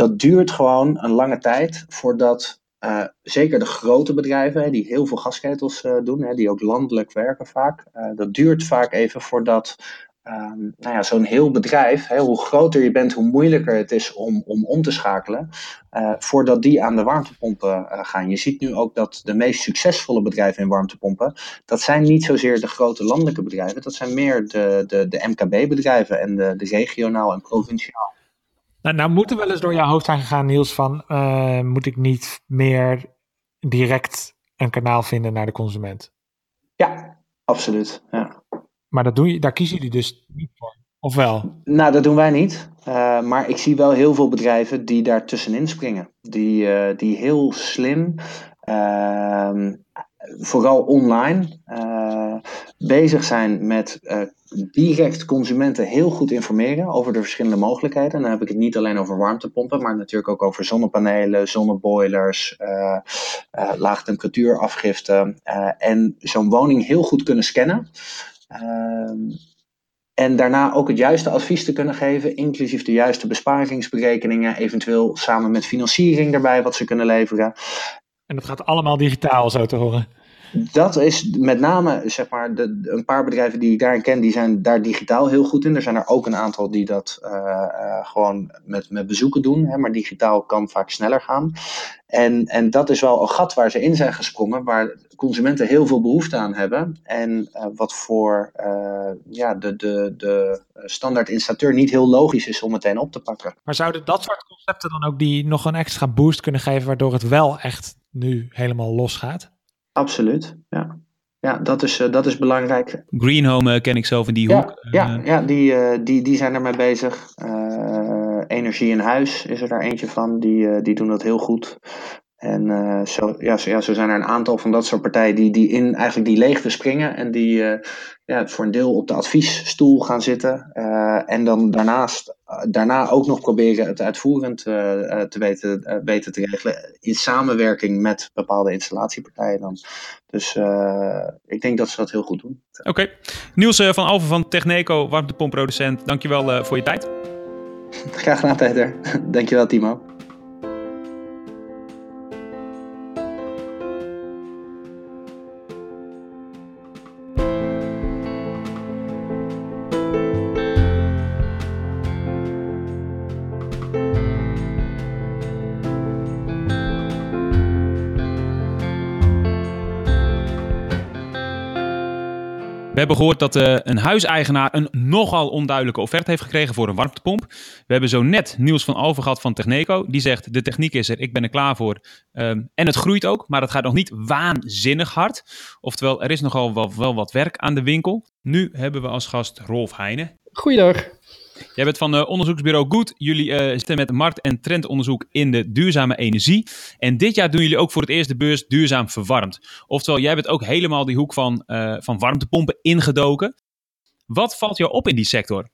dat duurt gewoon een lange tijd voordat uh, zeker de grote bedrijven, die heel veel gasketels uh, doen, hè, die ook landelijk werken vaak, uh, dat duurt vaak even voordat nou ja, zo'n heel bedrijf, hè, hoe groter je bent, hoe moeilijker het is om om, om te schakelen, voordat die aan de warmtepompen gaan. Je ziet nu ook dat de meest succesvolle bedrijven in warmtepompen, dat zijn niet zozeer de grote landelijke bedrijven, dat zijn meer de, de, de MKB-bedrijven en de, de regionaal en provinciaal. Nou, nou moet er wel eens door jouw hoofd zijn gegaan, Niels, van uh, moet ik niet meer direct een kanaal vinden naar de consument? Ja, absoluut. Ja. Maar dat doe je, daar kiezen jullie dus niet voor, of wel? Nou, dat doen wij niet. Uh, maar ik zie wel heel veel bedrijven die daar tussenin springen. Die, uh, die heel slim vooral online bezig zijn met direct consumenten heel goed informeren over de verschillende mogelijkheden. En dan heb ik het niet alleen over warmtepompen, maar natuurlijk ook over zonnepanelen, zonneboilers, uh, uh, en zo'n woning heel goed kunnen scannen. Ehm, en daarna ook het juiste advies te kunnen geven, inclusief de juiste besparingsberekeningen, eventueel samen met financiering erbij wat ze kunnen leveren. En dat gaat allemaal digitaal, zo te horen. Dat is met name, zeg maar, de, een paar bedrijven die ik daarin ken, die zijn daar digitaal heel goed in. Er zijn er ook een aantal die dat uh, uh, gewoon met, met bezoeken doen, hè, maar digitaal kan vaak sneller gaan. En, en dat is wel een gat waar ze in zijn gesprongen, waar consumenten heel veel behoefte aan hebben. En uh, wat voor ja, de, de, de standaard installateur niet heel logisch is om meteen op te pakken. Maar zouden dat soort concepten dan ook die nog een extra boost kunnen geven, waardoor het wel echt nu helemaal losgaat? Absoluut, ja. Ja, dat is, uh, dat is belangrijk. Green Home uh, ken ik zo van die hoek. Ja, ja, ja die, die, die zijn ermee bezig. Energie in huis is er daar eentje van. Die, die doen dat heel goed. En uh, zo, ja, zo, ja, zo zijn er een aantal van dat soort partijen die, die in eigenlijk die leegte springen en die uh, ja, voor een deel op de adviesstoel gaan zitten. Uh, en dan daarnaast, daarna ook nog proberen het uitvoerend te weten, weten te regelen. In samenwerking met bepaalde installatiepartijen dan. Dus ik denk dat ze dat heel goed doen. Oké. Okay. Niels van Alven van Techneco, warmtepompproducent. Dankjewel voor je tijd. Graag gedaan Peter. Dankjewel Timo. Hebben gehoord dat uh, een huiseigenaar een nogal onduidelijke offerte heeft gekregen voor een warmtepomp. We hebben zo net Niels van Alver gehad van Techneco. Die zegt, de techniek is er, ik ben er klaar voor. Um, en het groeit ook, maar het gaat nog niet waanzinnig hard. Oftewel, er is nogal wel, wel wat werk aan de winkel. Nu hebben we als gast Rolf Heijnen. Goeiedag. Jij bent van uh, onderzoeksbureau Goed. Jullie zitten met markt- en trendonderzoek in de duurzame energie. En dit jaar doen jullie ook voor het eerst de beurs duurzaam verwarmd. Oftewel, jij bent ook helemaal die hoek van, uh, van warmtepompen ingedoken. Wat valt jou op in die sector?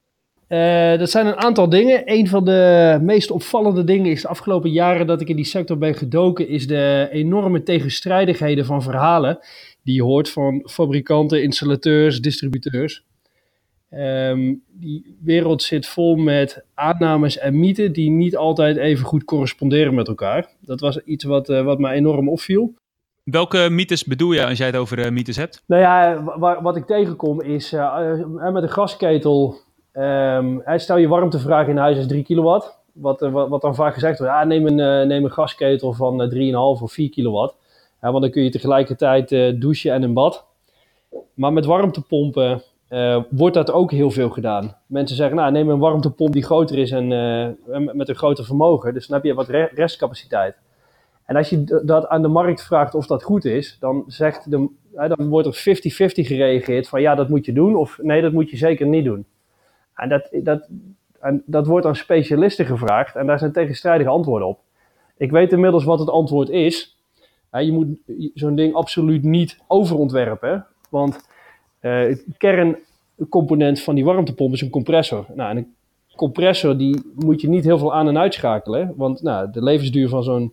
dat zijn een aantal dingen. Een van de meest opvallende dingen is de afgelopen jaren dat ik in die sector ben gedoken, is de enorme tegenstrijdigheden van verhalen die je hoort van fabrikanten, installateurs, distributeurs. Um, die wereld zit vol met aannames en mythen die niet altijd even goed corresponderen met elkaar. Dat was iets wat, uh, wat mij enorm opviel. Welke mythes bedoel je als jij het over uh, mythes hebt? Nou ja, wat ik tegenkom is uh, met een gasketel. Um, stel je warmtevraag in huis is 3 kilowatt. Wat, wat, wat, dan vaak gezegd wordt, ah, neem, een, neem een gasketel van 3,5 of 4 kilowatt. want dan kun je tegelijkertijd douchen en een bad. Maar met warmtepompen uh, wordt dat ook heel veel gedaan. Mensen zeggen, nou neem een warmtepomp die groter is en uh, met een groter vermogen. Dus dan heb je wat re restcapaciteit. En als je dat aan de markt vraagt of dat goed is, dan, zegt de, dan wordt er 50-50 gereageerd van ja, dat moet je doen of nee, dat moet je zeker niet doen. En dat, dat, en dat wordt aan specialisten gevraagd en daar zijn tegenstrijdige antwoorden op. Ik weet inmiddels wat het antwoord is. je moet zo'n ding absoluut niet overontwerpen, want het kerncomponent van die warmtepomp is een compressor. Nou, en een compressor die moet je niet heel veel aan- en uitschakelen. Want nou, de levensduur van zo'n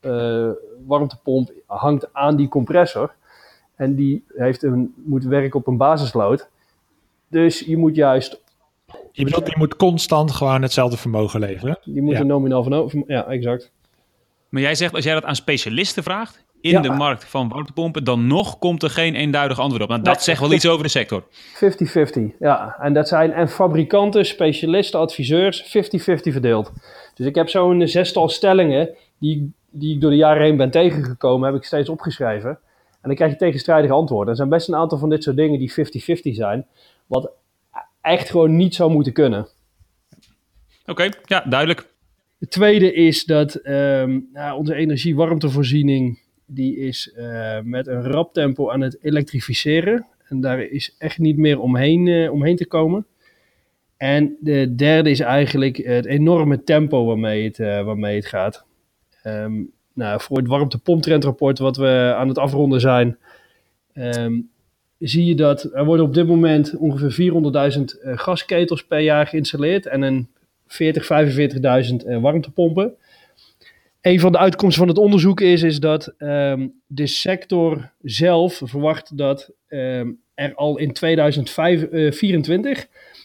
uh, warmtepomp hangt aan die compressor. En die heeft een, moet werken op een basisload. Dus je moet juist... Je bedoelt, die moet constant gewoon hetzelfde vermogen leveren? Die moet ja. een nominaal van... Ja, exact. Maar jij zegt, als jij dat aan specialisten vraagt, in ja. de markt van warmtepompen, dan nog komt er geen eenduidig antwoord op. Nou, dat nee, zegt wel iets over de sector. 50-50, ja. En dat zijn en fabrikanten, specialisten, adviseurs, 50-50 verdeeld. Dus ik heb zo'n zestal stellingen die, die ik door de jaren heen ben tegengekomen, heb ik steeds opgeschreven. En dan krijg je tegenstrijdige antwoorden. Er zijn best een aantal van dit soort dingen die 50-50 zijn, wat echt gewoon niet zou moeten kunnen. Oké, okay, ja, duidelijk. Het tweede is dat um, nou, onze energie-warmtevoorziening die is uh, met een rap tempo aan het elektrificeren. En daar is echt niet meer omheen, uh, omheen te komen. En de derde is eigenlijk het enorme tempo waarmee het, uh, waarmee het gaat. Um, Nou, voor het warmtepomptrendrapport wat we aan het afronden zijn, ehm, zie je dat er worden op dit moment ongeveer 400.000 uh, gasketels per jaar geïnstalleerd en een 40, 45.000 uh, warmtepompen. Een van de uitkomsten van het onderzoek is, is dat um, de sector zelf verwacht dat um, er al in 2024 uh,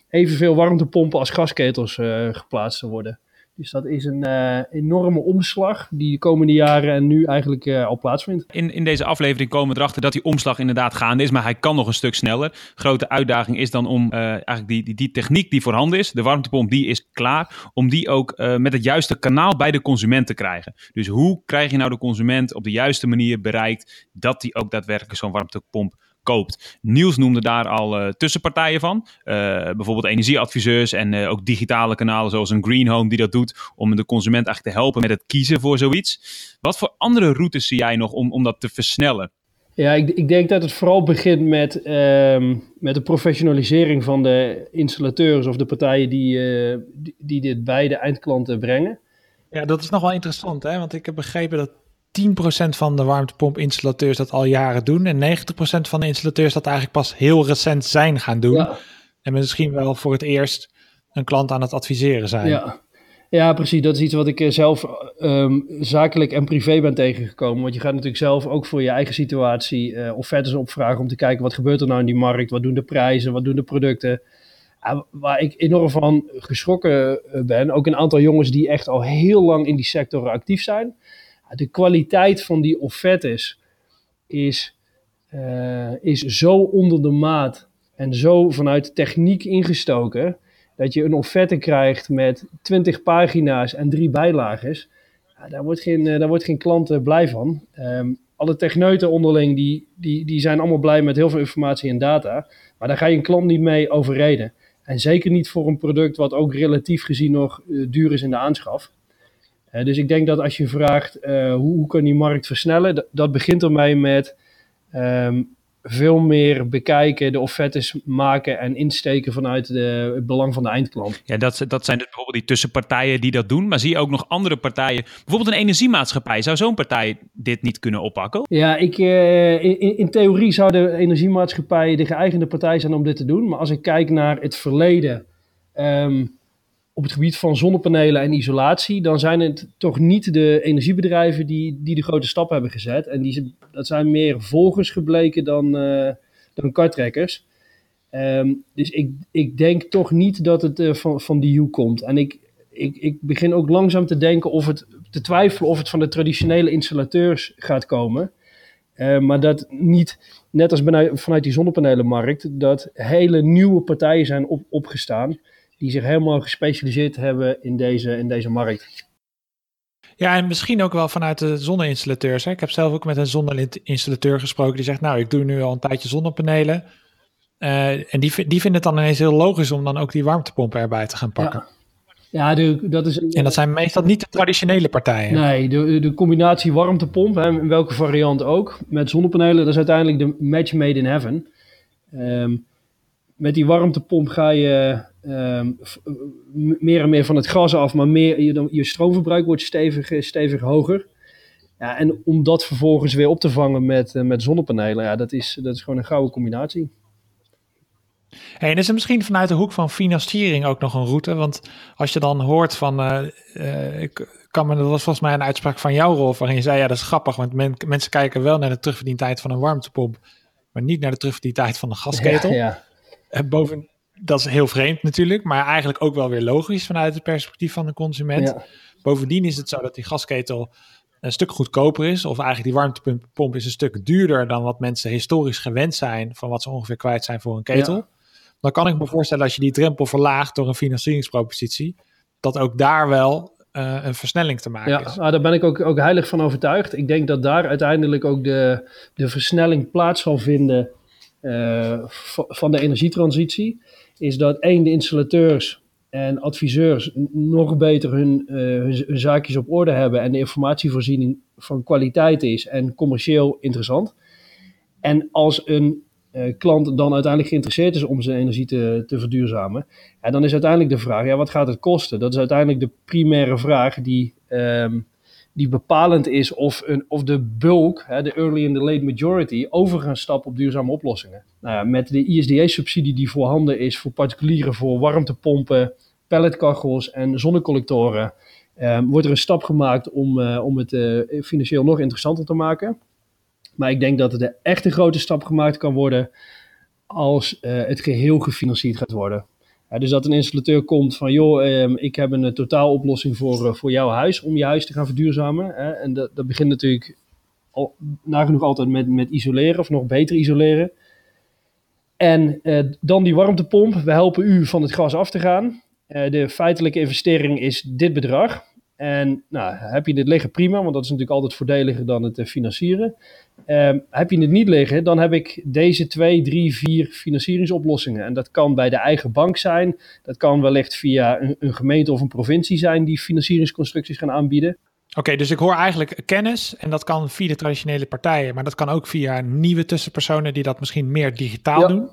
evenveel warmtepompen als gasketels uh, geplaatst zullen worden. Dus dat is een uh, enorme omslag die de komende jaren en nu eigenlijk uh, al plaatsvindt. In, in deze aflevering komen we erachter dat die omslag inderdaad gaande is, maar hij kan nog een stuk sneller. Grote uitdaging is dan om uh, eigenlijk die, die, die techniek die voorhanden is, de warmtepomp, die is klaar, om die ook met het juiste kanaal bij de consument te krijgen. Dus hoe krijg je nou de consument op de juiste manier bereikt dat die ook daadwerkelijk zo'n warmtepomp koopt. Niels noemde daar al uh, tussenpartijen van. Uh, bijvoorbeeld energieadviseurs en uh, ook digitale kanalen zoals een Green Home die dat doet om de consument eigenlijk te helpen met het kiezen voor zoiets. Wat voor andere routes zie jij nog om, om dat te versnellen? Ja, ik, ik denk dat het vooral begint met, um, met de professionalisering van de installateurs of de partijen die, die, die dit bij de eindklanten brengen. Ja, dat is nog wel interessant, hè? want ik heb begrepen dat 10% van de warmtepompinstallateur dat al jaren doen. En 90% van de installateurs dat eigenlijk pas heel recent zijn gaan doen. Ja. En misschien wel voor het eerst een klant aan het adviseren zijn. Ja, ja precies. Dat is iets wat ik zelf um, zakelijk en privé ben tegengekomen. Want je gaat natuurlijk zelf ook voor je eigen situatie uh, offertes opvragen om te kijken wat gebeurt er nou in die markt. Wat doen de prijzen, wat doen de producten. Waar ik enorm van geschrokken ben. Ook een aantal jongens die echt al heel lang in die sector actief zijn de kwaliteit van die offertes is, uh, is zo onder de maat en zo vanuit techniek ingestoken dat je een offerte krijgt met 20 pagina's en drie bijlages. Ja, daar, wordt geen, uh, daar wordt geen klant uh, blij van. Um, alle techneuten onderling die, die, die zijn allemaal blij met heel veel informatie en data. Maar daar ga je een klant niet mee overreden. En zeker niet voor een product wat ook relatief gezien nog duur is in de aanschaf. Dus ik denk dat als je vraagt uh, hoe, hoe kan die markt versnellen, dat, dat begint ermee met um, veel meer bekijken, de offertes maken en insteken vanuit de, het belang van de eindklant. Ja, dat, dat zijn dus bijvoorbeeld die tussenpartijen die dat doen. Maar zie je ook nog andere partijen, bijvoorbeeld een energiemaatschappij, zou zo'n partij dit niet kunnen oppakken? Ja, ik, uh, in, in theorie zou de energiemaatschappij de geëigende partij zijn om dit te doen. Maar als ik kijk naar het verleden. Um, op het gebied van zonnepanelen en isolatie, dan zijn het toch niet de energiebedrijven die, die de grote stap hebben gezet. En die, dat zijn meer volgers gebleken dan, uh, dan kartrekkers. Um, dus ik, ik denk toch niet dat het uh, van, van die hoek komt. En ik, ik, ik begin ook langzaam te denken of het te twijfelen of het van de traditionele installateurs gaat komen. Uh, maar dat niet, net als vanuit die zonnepanelenmarkt, dat hele nieuwe partijen zijn op, opgestaan die zich helemaal gespecialiseerd hebben in deze, in deze markt. Ja, en misschien ook wel vanuit de zonneinstallateurs. Hè. Ik heb zelf ook met een zonneinstallateur gesproken die zegt, nou, ik doe nu al een tijdje zonnepanelen. Uh, en die, die vinden het dan ineens heel logisch om dan ook die warmtepompen erbij te gaan pakken. Ja. Ja, de, dat is, en dat zijn meestal niet de traditionele partijen. Nee, de, de combinatie warmtepomp, hè, in welke variant ook, met zonnepanelen, dat is uiteindelijk de match made in heaven. Um, met die warmtepomp ga je um, meer en meer van het gas af, maar meer, je, je stroomverbruik wordt stevig, stevig hoger. Ja, en om dat vervolgens weer op te vangen met, uh, met zonnepanelen, ja, dat, is, dat is gewoon een gouden combinatie. Hey, en is er misschien vanuit de hoek van financiering ook nog een route? Want als je dan hoort van, uh, uh, ik kan me, dat was volgens mij een uitspraak van jouw rol, waarin je zei, ja dat is grappig, want men, mensen kijken wel naar de terugverdientijd van een warmtepomp, maar niet naar de terugverdientijd van een gasketel. Ja, ja. En boven, dat is heel vreemd natuurlijk, maar eigenlijk ook wel weer logisch vanuit het perspectief van de consument. Ja. Bovendien is het zo dat die gasketel een stuk goedkoper is, of eigenlijk die warmtepomp is een stuk duurder dan wat mensen historisch gewend zijn van wat ze ongeveer kwijt zijn voor een ketel. Ja. Dan kan ik me voorstellen als je die drempel verlaagt door een financieringspropositie, dat ook daar wel uh, een versnelling te maken ja, is. Ja, daar ben ik ook, ook heilig van overtuigd. Ik denk dat daar uiteindelijk ook de, de versnelling plaats zal vinden uh, van de energietransitie is dat één, de installateurs en adviseurs nog beter hun, uh, hun, zaakjes op orde hebben en de informatievoorziening van kwaliteit is en commercieel interessant. En als een uh, klant dan uiteindelijk geïnteresseerd is om zijn energie te, te verduurzamen, ja, dan is uiteindelijk de vraag, ja, wat gaat het kosten? Dat is uiteindelijk de primaire vraag die, um, die bepalend is of, een, of de bulk, de early and the late majority, over gaan stappen op duurzame oplossingen. Nou ja, met de ISDA-subsidie die voorhanden is voor particulieren voor warmtepompen, pelletkachels en zonnecollectoren, um, wordt er een stap gemaakt om, uh, om het uh, financieel nog interessanter te maken. Maar ik denk dat er de echte grote stap gemaakt kan worden als uh, het geheel gefinancierd gaat worden. Dus dat een installateur komt van, joh, eh, ik heb een totaaloplossing voor, uh, voor jouw huis om je huis te gaan verduurzamen. Hè? En dat, dat begint natuurlijk al, nagenoeg altijd met, met isoleren of nog beter isoleren. En uh, dan die warmtepomp. We helpen u van het gas af te gaan. de feitelijke investering is dit bedrag. En nou, heb je dit liggen, prima, want dat is natuurlijk altijd voordeliger dan het financieren. Uh, heb je het niet liggen, dan heb ik deze twee, drie, vier financieringsoplossingen. En dat kan bij de eigen bank zijn. Dat kan wellicht via een, een gemeente of een provincie zijn die financieringsconstructies gaan aanbieden. Oké, dus ik hoor eigenlijk kennis en dat kan via de traditionele partijen, maar dat kan ook via nieuwe tussenpersonen die dat misschien meer digitaal ja. doen.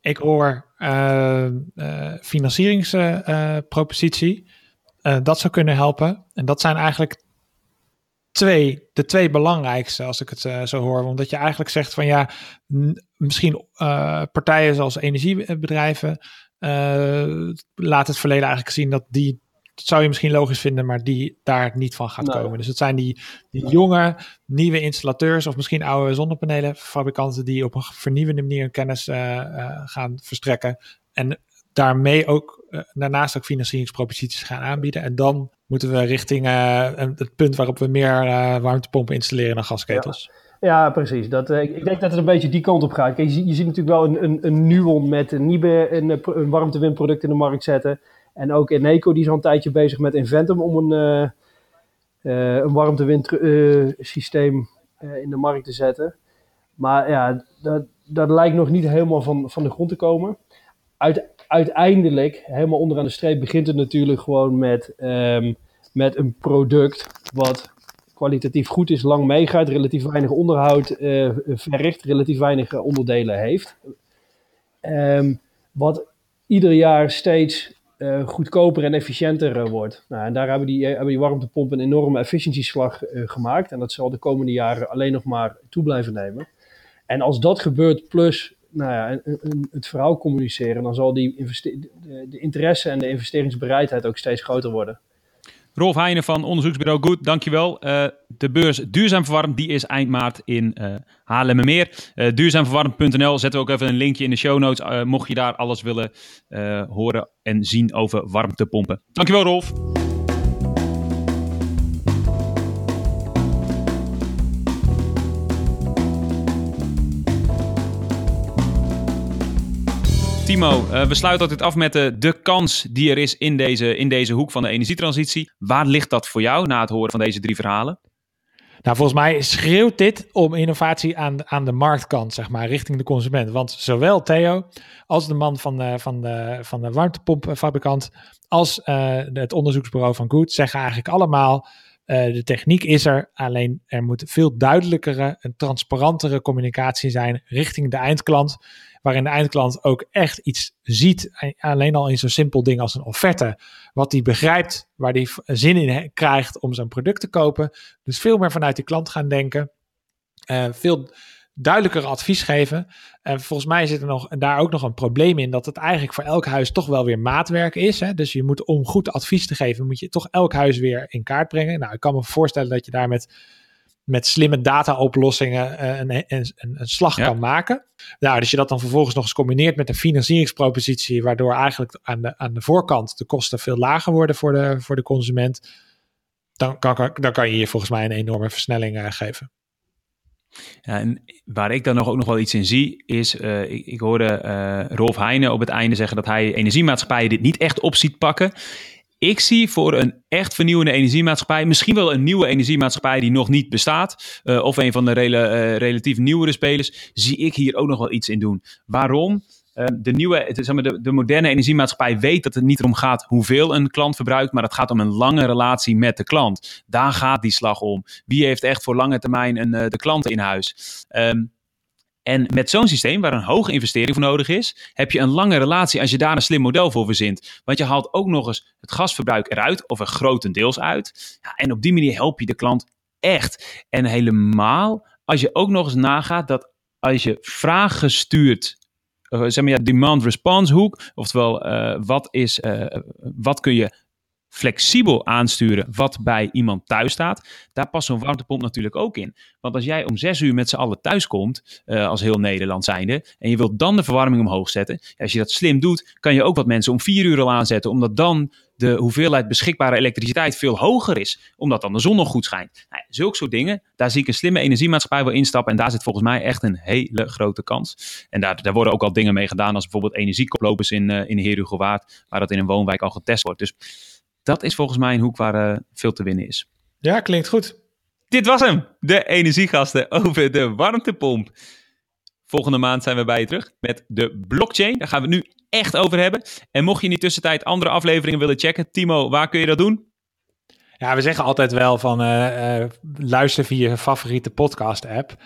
Ik hoor uh, uh, financieringspropositie. Uh, dat zou kunnen helpen. En dat zijn eigenlijk twee, de twee belangrijkste, als ik het uh, zo hoor. Omdat je eigenlijk zegt van ja, misschien uh, partijen zoals energiebedrijven laat het verleden eigenlijk zien dat die, dat zou je misschien logisch vinden, maar die daar niet van gaat komen. Dus het zijn die, die jonge, nieuwe installateurs of misschien oude zonnepanelenfabrikanten die op een vernieuwende manier hun kennis gaan verstrekken. En daarmee ook uh, daarnaast ook financieringsproposities gaan aanbieden. En dan moeten we richting uh, het punt waarop we meer uh, warmtepompen installeren dan gasketels. Ja. Precies. Dat, ik denk dat het een beetje die kant op gaat. Kijk, je, ziet natuurlijk wel een, een, een Nuon met een Nibe een, een warmtewindproduct in de markt zetten. En ook Eneco die is al een tijdje bezig met Inventum om een, uh, uh, een warmtewindsysteem in de markt te zetten. Maar ja, dat, dat lijkt nog niet helemaal van, van de grond te komen. Uit, uiteindelijk, helemaal onderaan de streep, begint het natuurlijk gewoon met, um, met een product wat kwalitatief goed is, lang meegaat, relatief weinig onderhoud uh, verricht, relatief weinig onderdelen heeft. Um, wat ieder jaar steeds uh, goedkoper en efficiënter wordt. Nou, en daar hebben die, hebben die warmtepompen een enorme efficiëntieslag gemaakt. En dat zal de komende jaren alleen nog maar toe blijven nemen. En als dat gebeurt, plus nou ja, het verhaal communiceren, dan zal die de, interesse en de investeringsbereidheid ook steeds groter worden. Rolf Heijnen van onderzoeksbureau Goed, dankjewel. Uh, de beurs Duurzaam Verwarmd, die is eind maart in uh, Haarlemmermeer. Uh, duurzaamverwarmd.nl zetten we ook even een linkje in de show notes, mocht je daar alles willen horen en zien over warmtepompen. Dankjewel Rolf. Timo, uh, we sluiten altijd af met de, de kans die er is in deze, in deze hoek van de energietransitie. Waar ligt dat voor jou na het horen van deze drie verhalen? Nou, volgens mij schreeuwt dit om innovatie aan, aan de marktkant, zeg maar, richting de consument. Want zowel Theo als de man van de, van de, van de warmtepompfabrikant als uh, het onderzoeksbureau van Good zeggen eigenlijk allemaal... De techniek is er, alleen er moet veel duidelijkere en transparantere communicatie zijn richting de eindklant waarin de eindklant ook echt iets ziet, alleen al in zo'n simpel ding als een offerte, wat hij begrijpt, waar hij zin in krijgt om zijn product te kopen. Dus veel meer vanuit die klant gaan denken, uh, veel duidelijker advies geven. En volgens mij zit er nog, daar ook nog een probleem in dat het eigenlijk voor elk huis toch wel weer maatwerk is. Hè? Dus je moet om goed advies te geven, moet je toch elk huis weer in kaart brengen. Nou, ik kan me voorstellen dat je daar met met slimme data-oplossingen uh, een, een, een, een, slag ja. kan maken. Nou, dus je dat dan vervolgens nog eens combineert met een financieringspropositie, waardoor eigenlijk aan de, aan de voorkant de kosten veel lager worden voor de, voor de consument, dan kan, dan kan je hier volgens mij een enorme versnelling uh, geven. Ja, en waar ik dan nog ook nog wel iets in zie, is, uh, ik, ik, hoorde uh, Rolf Heijnen op het einde zeggen dat hij energiemaatschappijen dit niet echt op ziet pakken. Ik zie voor een echt vernieuwende energiemaatschappij, misschien wel een nieuwe energiemaatschappij die nog niet bestaat, uh, of een van de uh, relatief nieuwere spelers, zie ik hier ook nog wel iets in doen. Waarom? Uh, de, nieuwe, zeg maar, de, de, moderne energiemaatschappij weet dat het niet erom gaat hoeveel een klant verbruikt, maar het gaat om een lange relatie met de klant. Daar gaat die slag om. Wie heeft echt voor lange termijn een, de klanten in huis? Um, En met zo'n systeem, waar een hoge investering voor nodig is, heb je een lange relatie als je daar een slim model voor verzint. Want je haalt ook nog eens het gasverbruik eruit, of er grotendeels uit. Ja, en op die manier help je de klant echt. En helemaal als je ook nog eens nagaat dat als je vragen stuurt zeg maar ja, demand-response hoek. Oftewel, uh, wat, is, uh, wat kun je flexibel aansturen wat bij iemand thuis staat. Daar past zo'n warmtepomp natuurlijk ook in. Want als jij om zes uur met z'n allen thuis komt, uh, als heel Nederland zijnde, en je wilt dan de verwarming omhoog zetten, als je dat slim doet, kan je ook wat mensen om vier uur al aanzetten, omdat dan de hoeveelheid beschikbare elektriciteit veel hoger is, omdat dan de zon nog goed schijnt. Nou, zulke soort dingen, daar zie ik een slimme energiemaatschappij wel instappen en daar zit volgens mij echt een hele grote kans. En daar, daar worden ook al dingen mee gedaan, als bijvoorbeeld energiekoplopers in, uh, in Herugewaard, waar dat in een woonwijk al getest wordt. Dus dat is volgens mij een hoek waar uh, veel te winnen is. Ja, klinkt goed. Dit was hem, de energiegasten over de warmtepomp. Volgende maand zijn we bij je terug met de blockchain. Daar gaan we het nu echt over hebben. En mocht je in die tussentijd andere afleveringen willen checken, Timo, waar kun je dat doen? Ja, we zeggen altijd wel van uh, uh, luister via je favoriete podcast app.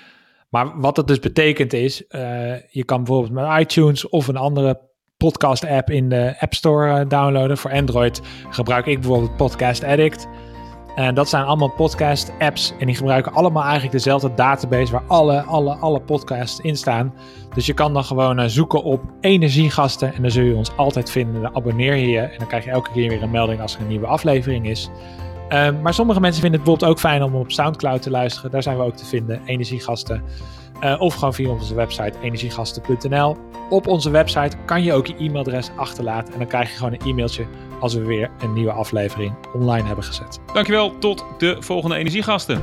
Maar wat dat dus betekent is, uh, je kan bijvoorbeeld met iTunes of een andere podcast app in de App Store downloaden. Voor Android gebruik ik bijvoorbeeld Podcast Addict. En dat zijn allemaal podcast apps en die gebruiken allemaal eigenlijk dezelfde database waar alle, alle, alle podcasts in staan. Dus je kan dan gewoon uh, zoeken op energiegasten en dan zul je ons altijd vinden. Dan abonneer je en dan krijg je elke keer weer een melding als er een nieuwe aflevering is. Uh, maar sommige mensen vinden het bijvoorbeeld ook fijn om op Soundcloud te luisteren. Daar zijn we ook te vinden, energiegasten. Uh, of gewoon via onze website energiegasten.nl. Op onze website kan je ook je e-mailadres achterlaten en dan krijg je gewoon een e-mailtje als we weer een nieuwe aflevering online hebben gezet. Dankjewel, tot de volgende Energiegasten.